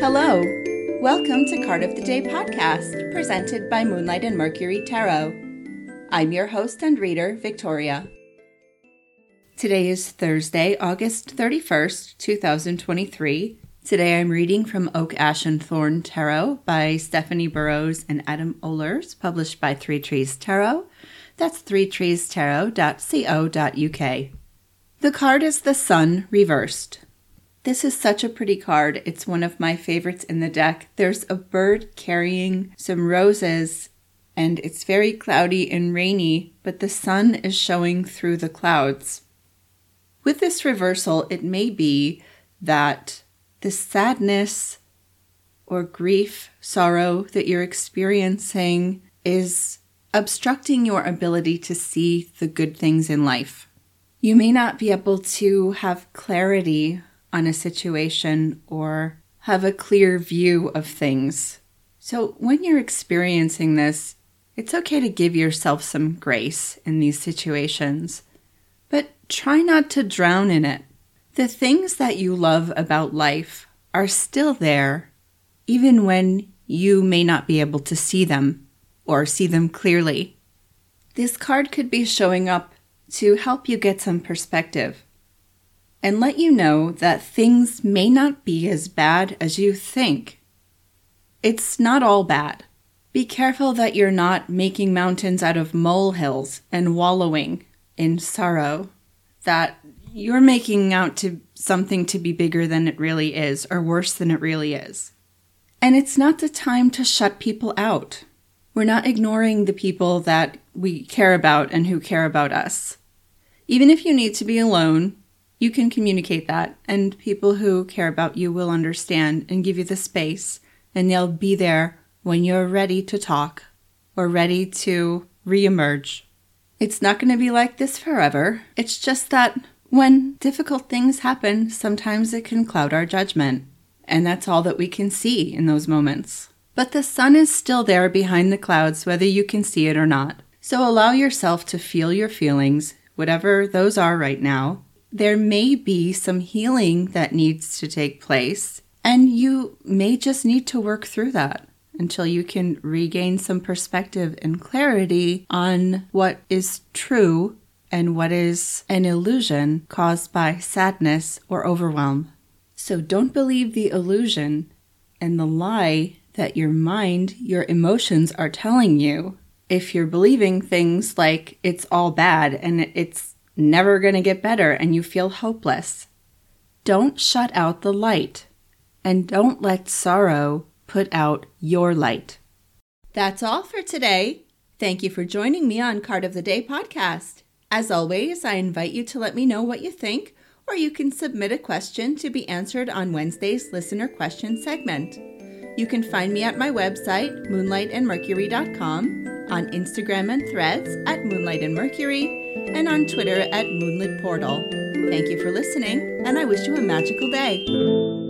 Hello. Welcome to Card of the Day podcast, presented by Moonlight and Mercury Tarot. I'm your host and reader, Victoria. Today is Thursday, August 31st, 2023. Today I'm reading from Oak, Ash, and Thorn Tarot by Stephanie Burrows and Adam Oehlers, published by Three Trees Tarot. That's threetreestarot.co.uk. The card is the Sun reversed. This is such a pretty card. It's one of my favorites in the deck. There's a bird carrying some roses, and it's very cloudy and rainy, but the sun is showing through the clouds. With this reversal, it may be that the sadness or grief, sorrow that you're experiencing is obstructing your ability to see the good things in life. You may not be able to have clarity on a situation or have a clear view of things. So, when you're experiencing this, it's okay to give yourself some grace in these situations, but try not to drown in it. The things that you love about life are still there, even when you may not be able to see them or see them clearly. This card could be showing up to help you get some perspective and let you know that things may not be as bad as you think. It's not all bad. Be careful that you're not making mountains out of molehills and wallowing in sorrow, that you're making out to something to be bigger than it really is or worse than it really is. And it's not the time to shut people out. We're not ignoring the people that we care about and who care about us. Even if you need to be alone, you can communicate that, and people who care about you will understand and give you the space, and they'll be there when you're ready to talk or ready to reemerge. It's not going to be like this forever. It's just that when difficult things happen, sometimes it can cloud our judgment, and that's all that we can see in those moments. But the sun is still there behind the clouds, whether you can see it or not. So allow yourself to feel your feelings, whatever those are right now, there may be some healing that needs to take place, and you may just need to work through that until you can regain some perspective and clarity on what is true and what is an illusion caused by sadness or overwhelm. So don't believe the illusion and the lie that your mind, your emotions are telling you. If you're believing things like it's all bad and it's never going to get better and you feel hopeless. Don't shut out the light and don't let sorrow put out your light. That's all for today. Thank you for joining me on Card of the Day podcast. As always, I invite you to let me know what you think, or you can submit a question to be answered on Wednesday's listener question segment. You can find me at my website, moonlightandmercury.com, on Instagram and threads at Moonlight and on Twitter at Moonlit Portal. Thank you for listening, and I wish you a magical day.